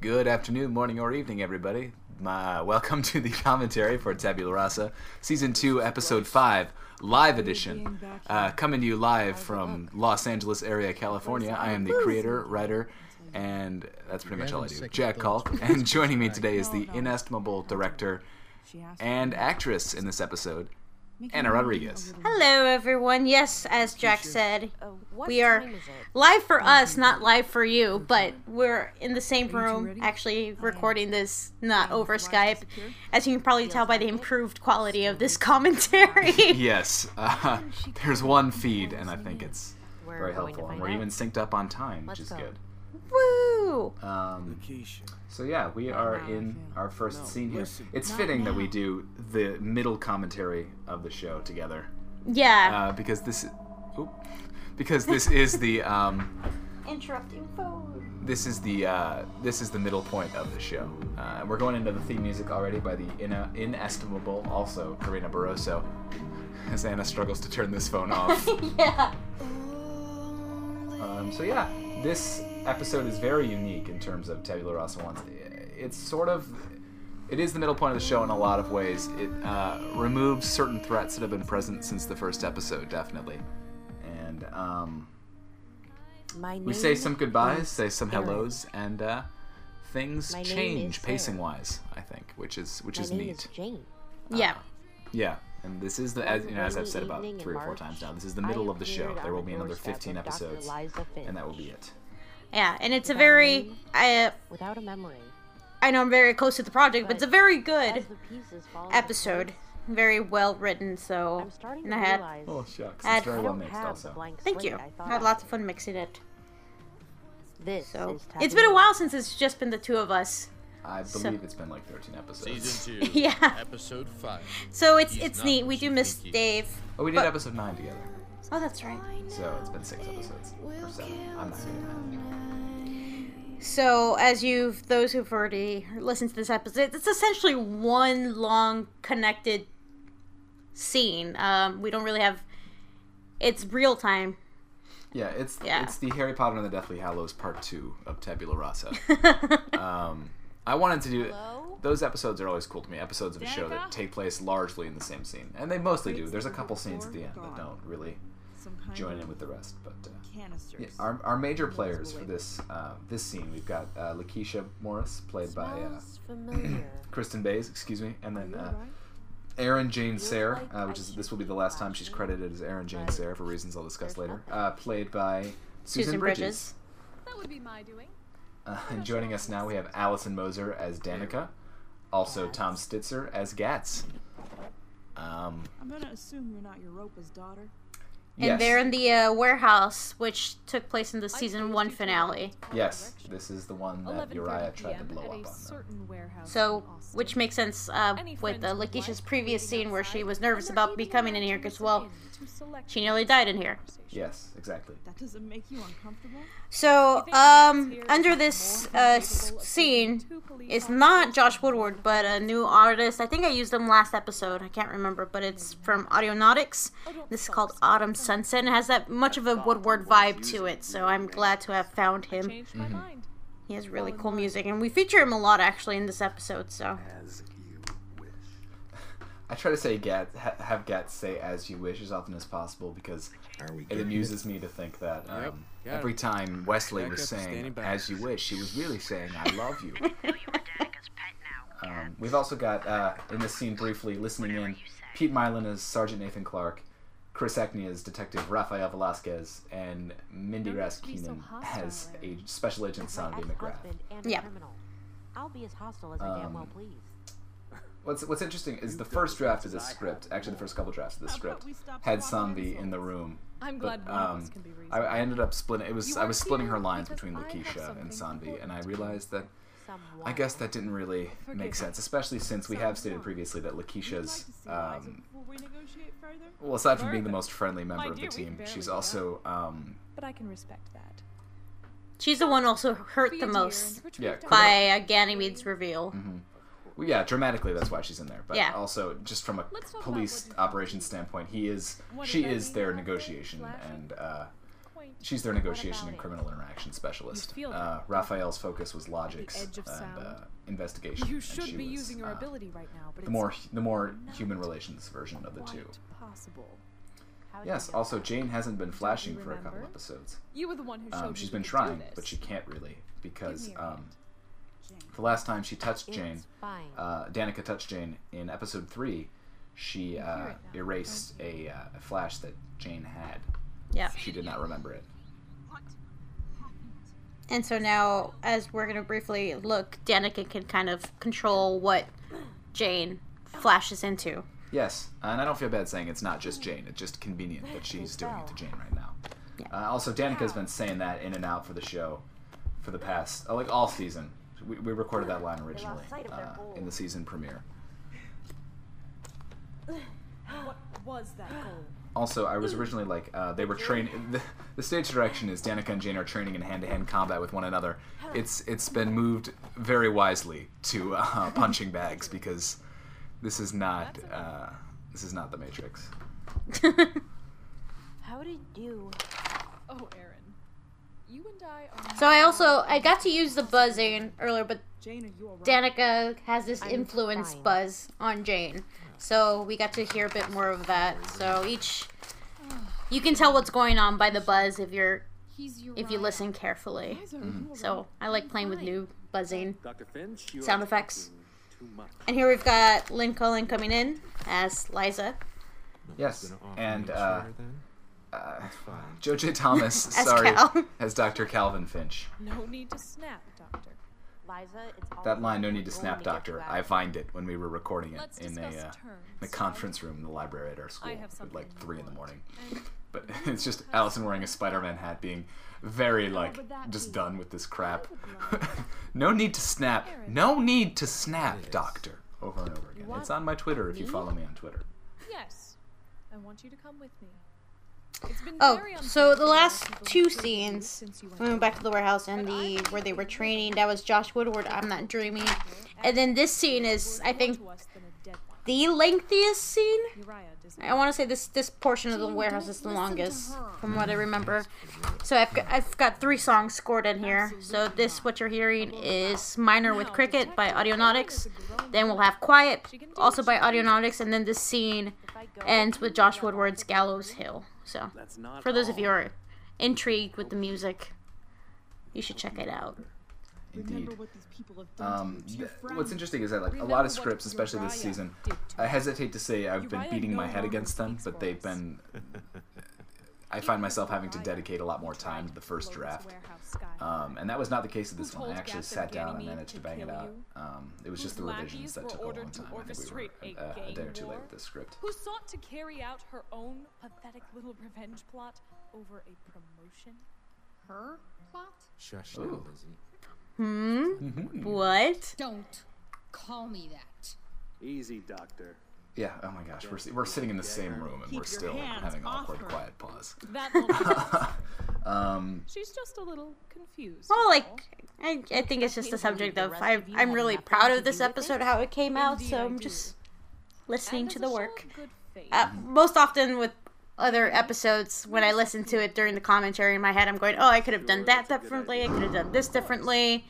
Good afternoon, morning, or evening, everybody. My, welcome to the commentary for Tabula Rasa, Season 2, Episode 5, Live Edition. Uh, coming to you live from Los Angeles area, California. I am the creator, writer, and that's pretty much all I do. Jack Kalk. And joining me today is the inestimable director and actress in this episode, Anna Rodriguez. Hello, everyone. Yes, as Jack said, we are live for us, not live for you, but we're in the same room, actually recording this not over Skype. As you can probably tell by the improved quality of this commentary. Yes, uh, there's one feed, and I think it's very helpful. And we're even synced up on time, which is good. Woo! Um, so yeah, we are in our first scene here. It's fitting that we do the middle commentary of the show together, Yeah. uh, because this, oop, because this is the um, Interrupting phone. this is the uh, this is the middle point of the show. Uh, and we're going into the theme music already by the in- inestimable, also Karina Barroso, as Anna struggles to turn this phone off. yeah. Um, so yeah, this episode is very unique in terms of Tabula Rasa ones. It's sort of, it is the middle point of the show in a lot of ways. It uh, removes certain threats that have been present since the first episode, definitely. And um, we say some goodbyes, say some hellos, and uh, things My change pacing wise. I think, which is which My is name neat. is Jane. Yeah. Yeah, and this is the as, you know, as I've said about three or four March, times now. This is the middle of the show. There will be another 15 episodes, and that will be it. Yeah, and it's a very, I, Without a memory. I know I'm very close to the project, but it's a very good As the pieces fall into episode. place, Very well written, so. I'm starting And to I had, realize Oh shucks, Add- it's very I well don't mixed have also. thank you. I I had lots of fun mixing it. This So is it's been a while since it's just been the two of us. I So- believe it's been like 13 episodes. Season 2, Yeah. Episode 5. So it's He's it's neat. We do miss think he is. Dave. Oh, we did But- episode 9 together. Oh, that's right. So it's been 6 episodes. Or 7. I'm not good So as you've those who've already listened to this episode, it's essentially one long connected scene. Um, we don't really have. It's real time. Yeah, it's Yeah. it's the Harry Potter and the Deathly Hallows part 2 of Tabula Rasa. um, I wanted to do those episodes are always cool to me. Episodes of a show that take place largely in the same scene, and they mostly do. There's a couple scenes at the end that don't really Some kind join of in with the rest, but uh, canisters. yeah, our, our major players for this uh, this scene we've got uh, Lakeisha Morris played by uh, Smells familiar. Kristen Bays, excuse me, and then You uh. Aaron Jane Sayre, like uh, which is this will be the last time she's credited as Aaron Jane but Sayre for reasons I'll discuss later. Uh, played by Susan, Susan Bridges. Bridges. That would be my doing. Uh, and joining us now we have Allison Moser as Danica, also Tom Stitzer as Gats. Um, I'm gonna assume you're not Europa's daughter. And yes, they're in the uh, warehouse, which took place in the season one finale. yes, this is the one that Uriah tried to blow up a on. though. certain warehouse So, which makes sense uh, with friends uh, Lakeisha's previous scene where she was nervous about even becoming an allowed ear to because, well, in to select she nearly died in here. Conversation. Yes, exactly. That doesn't make you uncomfortable. So, You think Gats um, under this uh, capable s- of scene taking is not Josh Woodward, but a new artist. I think I used them last episode. I can't remember, but it's from Audionautix. Oh, This is called. Autumn Sunset. and It has that much of a Woodward vibe to it, so I'm glad to have found him. Changed my mind. He has really cool music, and we feature him a lot actually in this episode. So I try to say Gat, ha- have Gats say as you wish as often as possible because it amuses me to think that um, Yep, every it. time Westley Back was saying as you wish, she was really saying I love you. um, we've also got uh, in this scene briefly listening in Pete Mylan as Sergeant Nathan Clark, Chris Eckney as Detective Rafael Velasquez, and Mindy Don't have to be so Raskinen hostile, as a Special Agent As my Sandy McGrath. and Yeah. a criminal. I'll be as hostile as I damn well Um, please. What's What's interesting is the first draft of this script, actually the first couple drafts of this script, had swapping Sanvi in the room. I'm glad one of us um, can be I. I ended up splitting. It was I was splitting her lines between I Lakeisha and something Sanvi, and I realized that I guess that didn't really make sense, especially since we have stated previously that You'd Lakeisha's, to see Liza um, before we negotiate further? well, aside from being the most friendly member of the team, she's also, um, But I can respect that. she's the one also hurt the most Yeah, by uh, Ganymede's reveal. Well, yeah, dramatically that's why she's in there, but Yeah. also just from a Let's talk about police what you operations standpoint, he is, she does that is mean, their negotiation and uh, she's their negotiation about and it? criminal interaction specialist. Uh. Raphael's focus was logics and uh, investigation. You and should she be was, using your uh, ability right now, but The more the more human relations version of the two. possible. Yes. Also. Jane hasn't been flashing for a couple episodes. You were the one who showed Um, me she's you been trying, but she can't really because me a um, the last time she touched Jane, fine. uh, Danica touched Jane in episode three. She uh, erased a, uh, flash that Jane had. Yeah. She did not remember it. And so now, as we're gonna briefly look, Danica can kind of control what Jane flashes into. Yes, and I don't feel bad saying it's not just Jane. It's just convenient that she's doing it to Jane right now. Yeah. Uh, also, Danica's been saying that in and out for the show for the past, uh, like all season. We, we recorded that line originally sight of their uh, in the season premiere. What was that goal? Also, I was originally like, uh, they were training. The, the stage direction is Danica and Jane are training in hand-to-hand combat with one another. It's it's been moved very wisely to uh, punching bags because this is not uh, this is not the Matrix. How did you? Oh, Aaron. You and I are so I also I got to use the buzzing earlier, but Jane, are you alright? Danica has this I'm influence fine. buzz on Jane. So we got to hear a bit more of that. So each you can tell what's going on by the buzz if you're He's if you listen carefully. Mm-hmm. So I like playing with new buzzing. Dr. Finch, you Sound effects. talking Too much. And here we've got Lynn Cullen coming in as Liza. Yes, and uh, then? Uh, That's fine. Joe Thomas, As sorry, Cal. as Dr. Calvin Finch. No need to snap, Doctor. Liza, it's all That line, no need to snap, doctor. you. I find it when we were recording it Let's in a, uh, terms. in a conference room in the library at our school I have at something like three in the more. morning. And But it's just Allison wearing a Spider-Man hat, being very like would that just be? done with this crap. no need to snap. No need to snap, doctor. Over and over again. want It's on my Twitter if you follow me on Twitter. yes, I want you to come with me. Oh, so the last two scenes, since you went we went back to the warehouse and the where they were training. That was Josh Woodward. I'm not dreaming. And then this scene is, I think, More to us than a dead one. the lengthiest scene. I want to say this this portion of the warehouse is the longest, from what I remember. So I've got, I've got three songs scored in here. So this, what you're hearing, is "Minor with Cricket" by Audionautix. Then we'll have "Quiet," also by Audionautix, and then this scene If I go, ends with Josh Woodward's "Gallows Hill." So That's not for those of you who are intrigued with the music, you should check it out. Indeed. what these people have done Um, to you, to your th- what's interesting is that like a lot of scripts, especially this season, I hesitate to say I've been Uriah beating my head against them, but they've been. I find myself having to dedicate a lot more time to the first draft. Um, and that was not the case with this one. I actually sat down and managed to to bang it out. Um, it was just the revisions that took a long time. I think we were a uh, a day or two late with this script. Who sought to carry out her own pathetic little revenge plot over a promotion? Her plot? Shush Ooh. now, Lizzie. Hmm. What? Don't call me that. Easy, doctor. Yeah. Oh my gosh, we're, we're sitting in the same room and Keep we're still having awkward, her. quiet pause. That woman. um, She's just a little confused. Well, like. I, I think it's just the subject The of I, I'm really proud of this episode it? how it came out, so I I'm just listening to the work. of good faith, Uh, most often with other episodes, when I listen to it during the commentary in my head, I'm going, "Oh, I could have done that differently. I could have done this differently."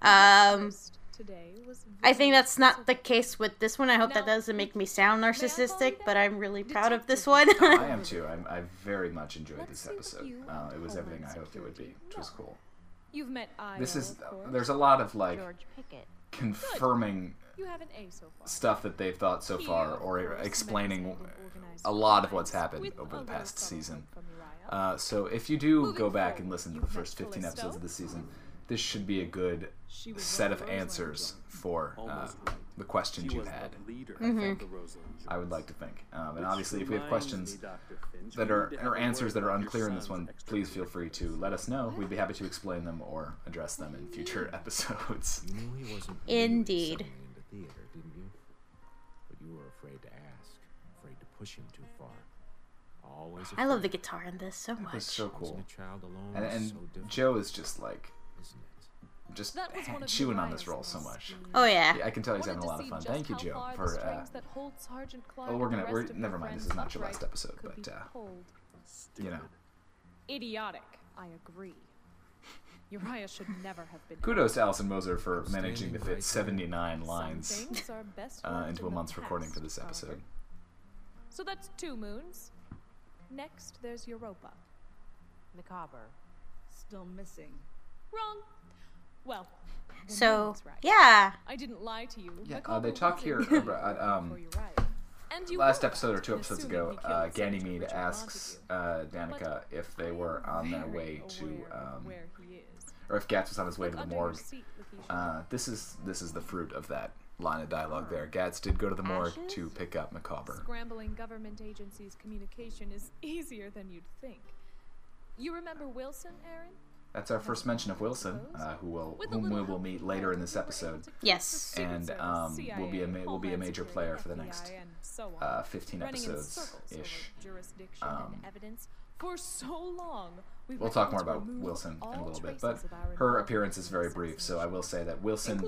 Um, today was I think that's not the case with this one. I hope that doesn't make me sound may I call you narcissistic, but? I'm really proud of this Detective. one. I am too. I'm, I very much enjoyed Let's this episode. Uh, it was everything I hoped it would be, Security which was cool. You've met I. This is of there's a lot of like confirming You have an A so far. stuff that they've thought so far, or explaining met and organized a lot of what's happened over the past season. help from Uriah. Uh, so if you do Moving go back and listen to the first 15 episodes of the season, this should be a good set of of answers for uh, the questions you've had. the leader Mhm. of the Rosalind I would like to think. Um, and obviously, if we have questions me, Dr. Finch, that are need to have or answers that are unclear in this one, please feel free to let us know. We'd be happy to explain them or address them in future episodes. You knew he wasn't really Indeed. theater, didn't you? But you were afraid to ask, afraid to push him too far. Always I love the guitar in this so It was much. so cool. a child alone And, is and so Joe is just like isn't it? Just That was one of chewing on this role so much. Oh yeah. Yeah, I can tell he's having a lot of fun. Thank you, Joe, for. Uh, strings that hold Sergeant Clark well, we're gonna. We're, rest of your never mind. This is not your last episode, but uh, you know, idiotic. I agree. Uriah should never have been. Kudos to Alison Moser for managing to fit 79 lines things are best uh, into a month's recording for this episode. So that's two moons. Next, there's Europa. Macabre. Still missing. Wrong. Well. So right. yeah, I didn't lie to you. Yeah, uh, they talk here in about, um. And you Last episode or two episodes ago, uh, Ganymede asks uh, Danica if they were on their way to, um, where he is. or if Gats was on his way to the morgue. Uh, this is this is the fruit of that line of dialogue there. Gats did go to the morgue Ashes? to pick up Macabre. Scrambling government agencies' communication is easier than you'd think. You remember Wilson, Aaron? That's our first mention of Wilson, uh, who will whom we will meet later in this we were able episode. Yes. And, Service, um, will be a ma- will be a major player for the next, and so on. Uh, 15 episodes ish. Um, for so long. We We'll talk more about Wilson in a little bit, but her appearance is very brief, so I will say that Wilson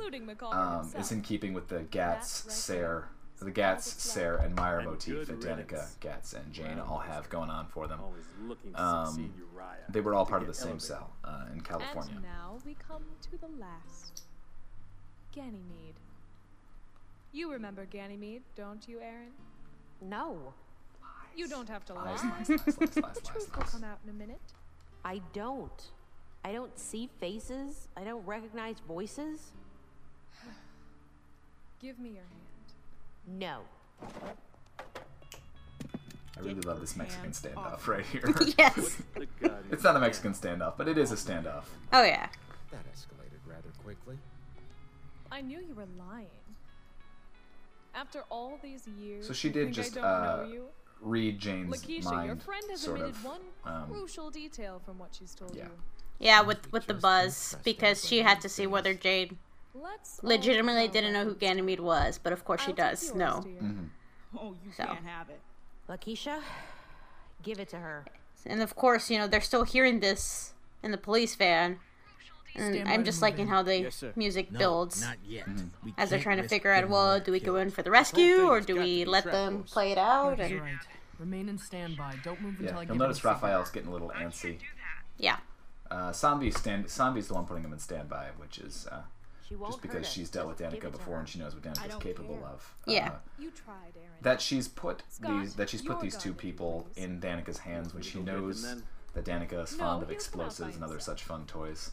um, is in keeping with the Gats, right Sayre, there. The Gats, All the flaws. Sayre, and Meyer motif that Danica, riddance. Gats, and Jane all have going on for them. Always looking to Um, succeed Uriah. They were all part of the same cell uh, in California. And now we come to the last. Ganymede. You remember Ganymede, don't you, Aaron? No, You don't have to Lies, lie. lies, lies, lies, lies, lies, Truth will come out in a minute. I don't. I don't see faces. I don't recognize voices. Give me your hand. No. I really love this Mexican standoff off. right here. yes. The gun in it's not a Mexican standoff, but it is a standoff. Oh yeah. That escalated rather quickly. I knew you were lying. After all these years, So she did think just, I don't uh, know you? Read Jane's Lakeisha, mind, your friend has sort omitted of. one um, crucial detail from what she's told yeah. you. Yeah, with with the buzz because she had to see whether Jade Let's legitimately didn't know who Ganymede was, but of course she I'll does yours, know. Mm-hmm. Oh, you So. can't have it. Lakeisha, give it to her. And of course, you know, they're still hearing this in the police van. And Stand I'm just to liking how the Yes, music No, builds not yet. We as they're trying to figure out, well, do we go in for the rescue or do we let them goals. play it out? And, right. Remain in standby. Don't move until Yeah, I you'll give notice you the. Raphael's getting a little antsy. yeah. Uh, Sanvi's stand. Sanvi's the one putting him in standby, which is uh, She won't just because she's dealt with Danica before and she knows what Danica's don't capable care. of. Yeah. Uh, You tried, Aaron. that she's put Scott, these that she's put these two people please. in Danica's hands when she Go get them knows that Danica is No, fond of he'll come out by explosives and other such fun toys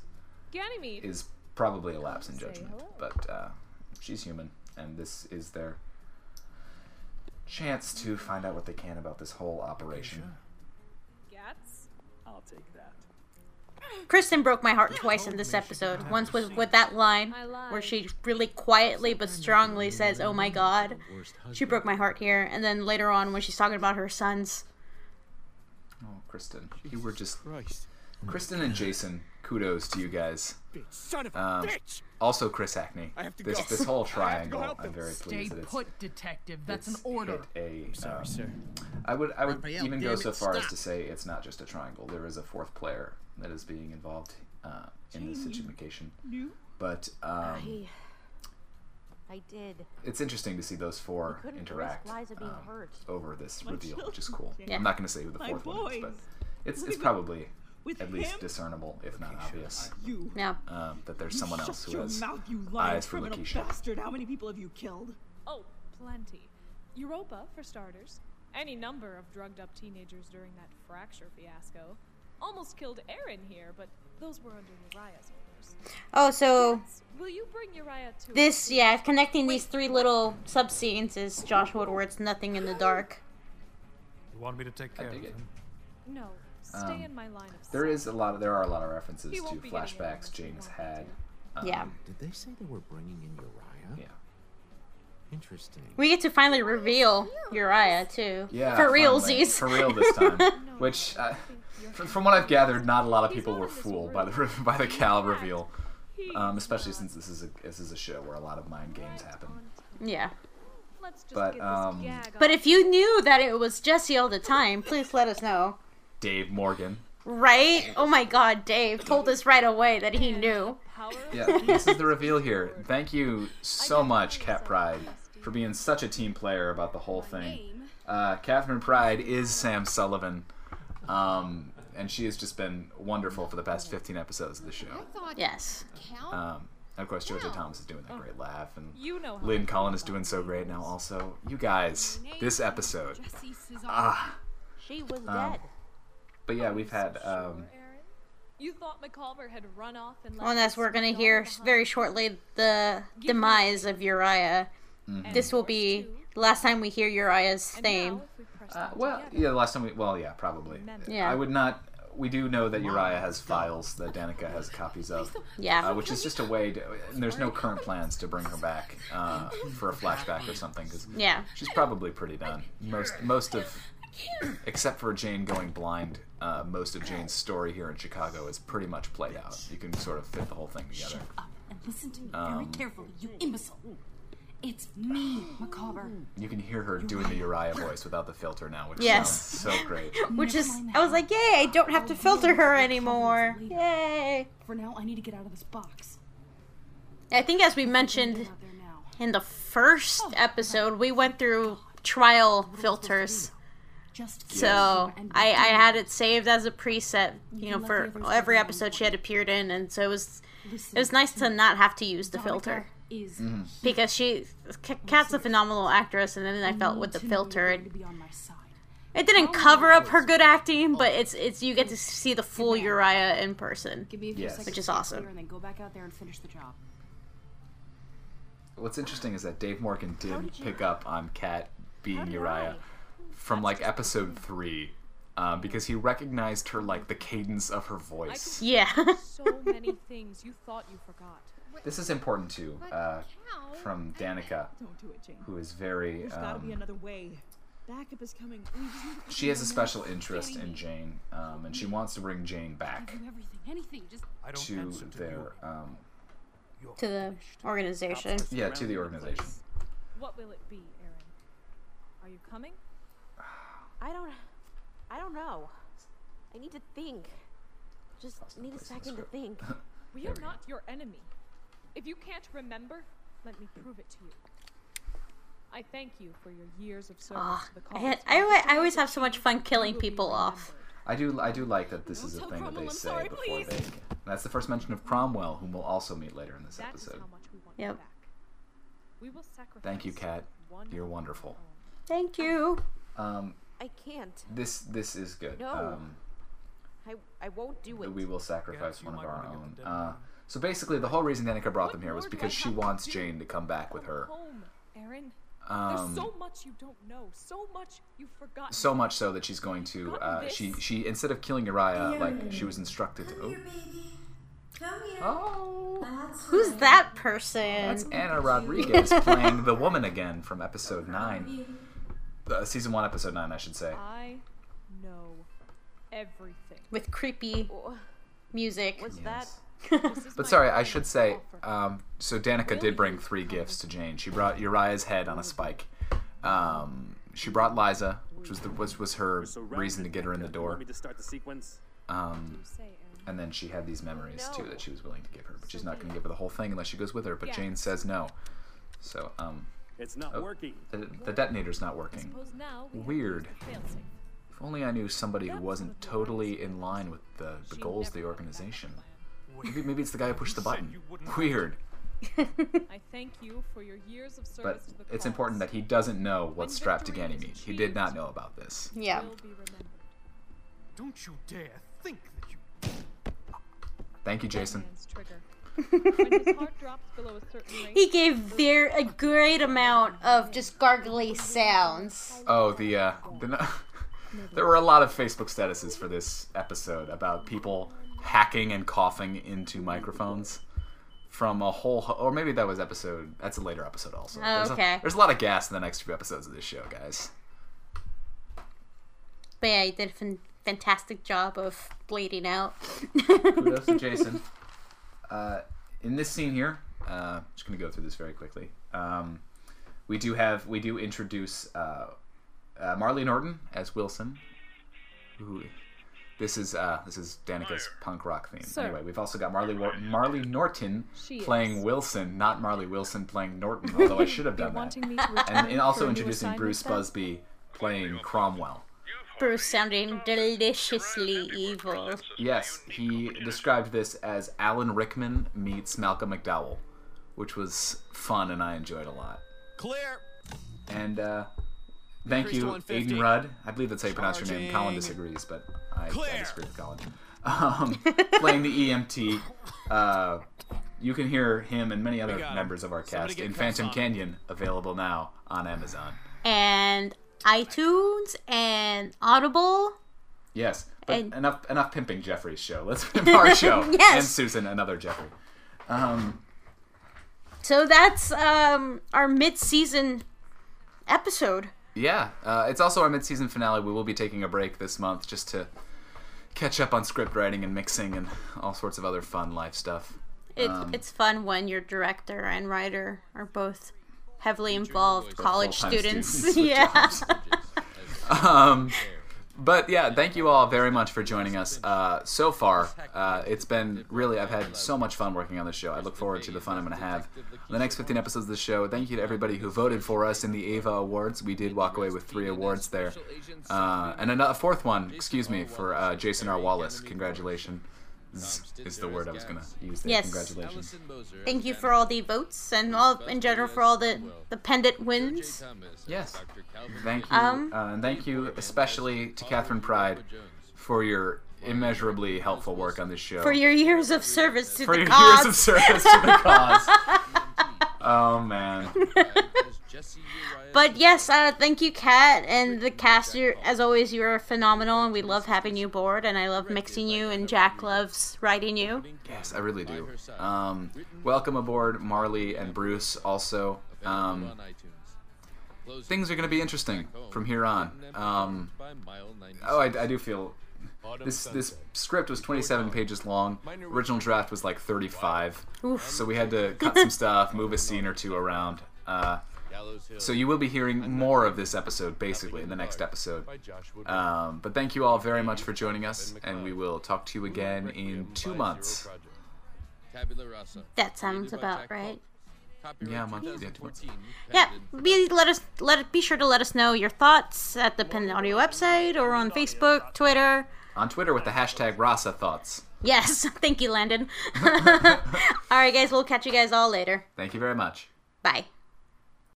Ganymede. is probably a lapse in judgment. But uh, she's human, and this is their chance to find out what they can about this whole operation. Gats. I'll take that. Kristen broke my heart twice in this episode. Once was with that line where she really quietly but strongly says, "Oh my God." She broke my heart here, and then later on when she's talking about her sons. Oh, Kristen, you were just Christ. Kristen and Jason. Kudos to you guys. Son of a Um, bitch. Also, Chris Hackney. I have to this go. this whole I have to go triangle, help I'm them. very Stay pleased that it's, put, detective. That's an order. hit a. Sorry, um, sir. I would I would Raphael, even go so it, far as to say it's not just a triangle. There is a fourth player that is being involved uh, in this situation. But um, I, I did. it's interesting to see those four interact um, over this reveal, which is cool. Yeah. I'm not going to say who the My fourth one is, but it's it's probably with at least discernible, if not obvious, You. Yeah. um, that there's someone else Shut who your has mouth, you lying eyes for criminal Lakeisha. bastard. How many people have you killed? Oh, plenty. Europa, for starters. Any number of drugged up teenagers during that fracture fiasco. Almost killed Aaron here, but those were under Uriah's orders. Oh, so Gats, Will you bring Uriah to this, us? yeah, connecting these three little sub scenes is Josh Woodward's "Nothing in the Dark." You want me to take care of it. him? No, stay Um, in my line of sight. There is a lot. Of, there are a lot of references to won't be getting in flashbacks unless you Jane has want him had. Um, Yeah. Did they say they were bringing in Uriah? Yeah. Interesting. We get to finally reveal Uriah too. Yeah. For finally. realsies. For real this time. Which, uh, from, from what I've gathered, not a lot of people were fooled by the by the Cal reveal. Um, especially since this is a this is a show where a lot of mind games happen. yeah. Let's but, um, gag But if you knew that it was Jesse all the time, please let us know. Dave Morgan. Right? Oh my God, Dave told us right away that he knew. Power Yeah, this is the reveal here. Thank you so much, Kat Pride, for being such a team player about the whole thing. Uh, Catherine Pride is Sam Sullivan. Um, and she has just been wonderful for the past 15 episodes of the show. Yes. Um, and of course, JoJo Thomas is doing that great laugh, and You know Lynn Collin is doing so great now. Also, you guys, this episode, ah, She was Um, dead. but yeah, we've had um, Aaron. You thought McCulver had run off and Well, and as we're gonna hear very shortly, the demise of Uriah. Mm-hmm. This will be the last time we hear Uriah's theme. uh, well, yeah, the last time we, well, yeah, probably. Yeah. I would not. We do know that Uriah has files that Danica has copies of. Yeah. Uh, which is just a way to. And there's no current plans to bring her back uh, for a flashback or something because Yeah. she's probably pretty done. Most most of, except for Jane going blind, uh, most of Jane's story here in Chicago is pretty much played out. You can sort of fit the whole thing together. And listen to me Um, very carefully, you imbecile. It's me, Macabre. You can hear her doing the Uriah voice without the filter now, which Yes. sounds so great. Which is, I was like, yay! I don't have to filter her anymore. Yay! For now, I need to get out of this box. I think as we mentioned in the first episode, we went through trial filters. Just So I, I had it saved as a preset, you know, for every episode she had appeared in, and so it was it was nice to not have to use the filter. is mm-hmm. because she K- Kat's a phenomenal actress, and then I felt with the filter it, it didn't oh, cover up her good acting, but it's it's you get to see the full Uriah in person, Give me a few Yes. which is awesome. And then go back out there and finish the job. What's interesting is that Dave Morgan did pick up on Kat being Uriah from like episode three. Um, because he recognized her like the cadence of her voice. Yeah. so many things you thought you forgot. This is important too, uh, from Danica, Don't do it, Jane. who is very. There's gotta be Um, another way. Backup is coming. We just need to she has a special interest in Jane, um, and she wants to bring Jane back do anything. Just I don't to answer to their. Um, to the organization. yeah, to the organization. What will it be, Aaron? Are you coming? I don't. I don't know. I need to think. Just need a second to think. We are not your enemy. If you can't remember, let me prove it to you. I thank you for your years of service Ah, to the I, cause. had, I, I always have so much fun killing people off. I do. I do like that this is a thing that they say before they. That's the first mention of Cromwell, whom we'll also meet later in this That is episode. how much we want Yep. back. We will sacrifice Thank you, Kat. You're wonderful. Thank you. Um, I can't. this this is good. No. Um, I I won't do it. we will sacrifice Guess one of our own. Uh, so basically, the whole reason Danica brought them here was more do I because she have to wants? Jane to come back with her. home, Aaron. Um, There's so much you don't know. So much you've forgotten. so much so that she's going to. Uh, she she instead of killing Uriah, like she was instructed to. Oh, oh Who's that person? that's Anna Rodriguez playing the woman again from episode nine, uh, season one, episode nine, I should say. I know everything. With creepy music. Was Yes. This is But sorry, I should say. Um, so Danica did bring three gifts to Jane. She brought Uriah's head on a spike. Um, she brought Liza, which was the, was was her reason to get her in the door. me to start the sequence? Um, and then she had these memories too that she was willing to give her, but she's not going to give her the whole thing unless she goes with her. But Yeah. Jane says no. So um, It's not Oh. working. the, the detonator's not working. We Weird. used. If only I knew somebody who wasn't totally in line with the, the goals of the organization. Maybe, maybe it's the guy who pushed the button. Weird. I thank you for your years of But service to the it's cause. important that he doesn't know what's When strapped to victory is Ganymede. He did not know about this. Yeah. Will be remembered. Don't you dare think that you. Thank you, Jason. Man's trigger. when his heart drops below a certain rate, He gave there a great amount of just gargly sounds. Oh, the uh, the, there were a lot of Facebook statuses for this episode about people hacking and coughing into microphones from a whole, or maybe that was episode. That's a later episode also. Oh, There's a- okay. there's a lot of gas in the next few episodes of this show, guys. But yeah, he did a fan- fantastic job of bleeding out. Kudos to Jason. Uh, in this scene here, uh, just gonna go through this very quickly. Um, we do have we do introduce uh, uh, Marley Norton as Wilson. Who, this is uh, this is Danica's punk rock theme. Sir. Anyway, we've also got Marley War- Marley Norton She playing is. Wilson, not Marley Wilson playing Norton. Although I should have done that. me to And, and also for a new introducing Bruce? Busby playing Cromwell. Bruce sounding deliciously evil. Yes, he described this as Alan Rickman meets Malcolm McDowell, which was fun and I enjoyed a lot. Clear. And uh, thank Increase you, 150. Aiden Rudd. I believe that's how you pronounce your name. Colin disagrees, but I, I Clear. disagree with Colin. Um, playing the EMT. Uh, you can hear him and many other members of our cast in Phantom on. Canyon, available now on Amazon. And iTunes and Audible. Yes, but And- enough enough pimping Jeffrey's show. Let's pimp our show. Yes. And Susan, another Jeffrey. Um, So that's um our mid-season episode. Yeah, uh, it's also our mid-season finale. We will be taking a break this month just to catch up on script writing and mixing and all sorts of other fun life stuff. It, Um, it's fun when your director and writer are both heavily involved college students. students yeah. Um, but yeah, thank you all very much for joining us. Uh, so far, uh, it's been really, I've had so much fun working on this show. I look forward to the fun I'm going to have on the next 15 episodes of the show. Thank you to everybody who voted for us in the Ava Awards. We did walk away with three awards there. Uh, and ano- a fourth one, excuse me, for uh, Jason R. Wallace. Congratulations. Is the word I was going to use there. Yes. Congratulations. Thank you for all the votes and all in general for all the the pendant wins. Yes. Thank you. Um, uh, and thank you especially to Catherine Pride for your immeasurably helpful work on this show. For your years of service to For the your cause. years of service to the cause. oh man. But yes, uh, thank you, Kat, and the cast. You're, as always, you are phenomenal, and we love having you aboard, and I love mixing you, and Jack loves writing you. Yes, I really do. Um, welcome aboard, Marley and Bruce. Also, um, things are going to be interesting from here on. Um, oh, I, I do feel this this script was 27 pages long. Original draft was like 35, Oof. so we had to cut some stuff, move a scene or two around. Uh, so you will be hearing more of this episode, basically, in the next episode. Um, but thank you all very much for joining us, and we will talk to you again in two months. That sounds about right. Yeah, a month. Yeah, two. Yeah, be let us let be sure to let us know your thoughts at the Pendant Audio website or on Facebook, Twitter. On Twitter with the hashtag Rasa Thoughts. Yes, thank you, Landon. all right, guys, we'll catch you guys all later. Thank you very much. Bye.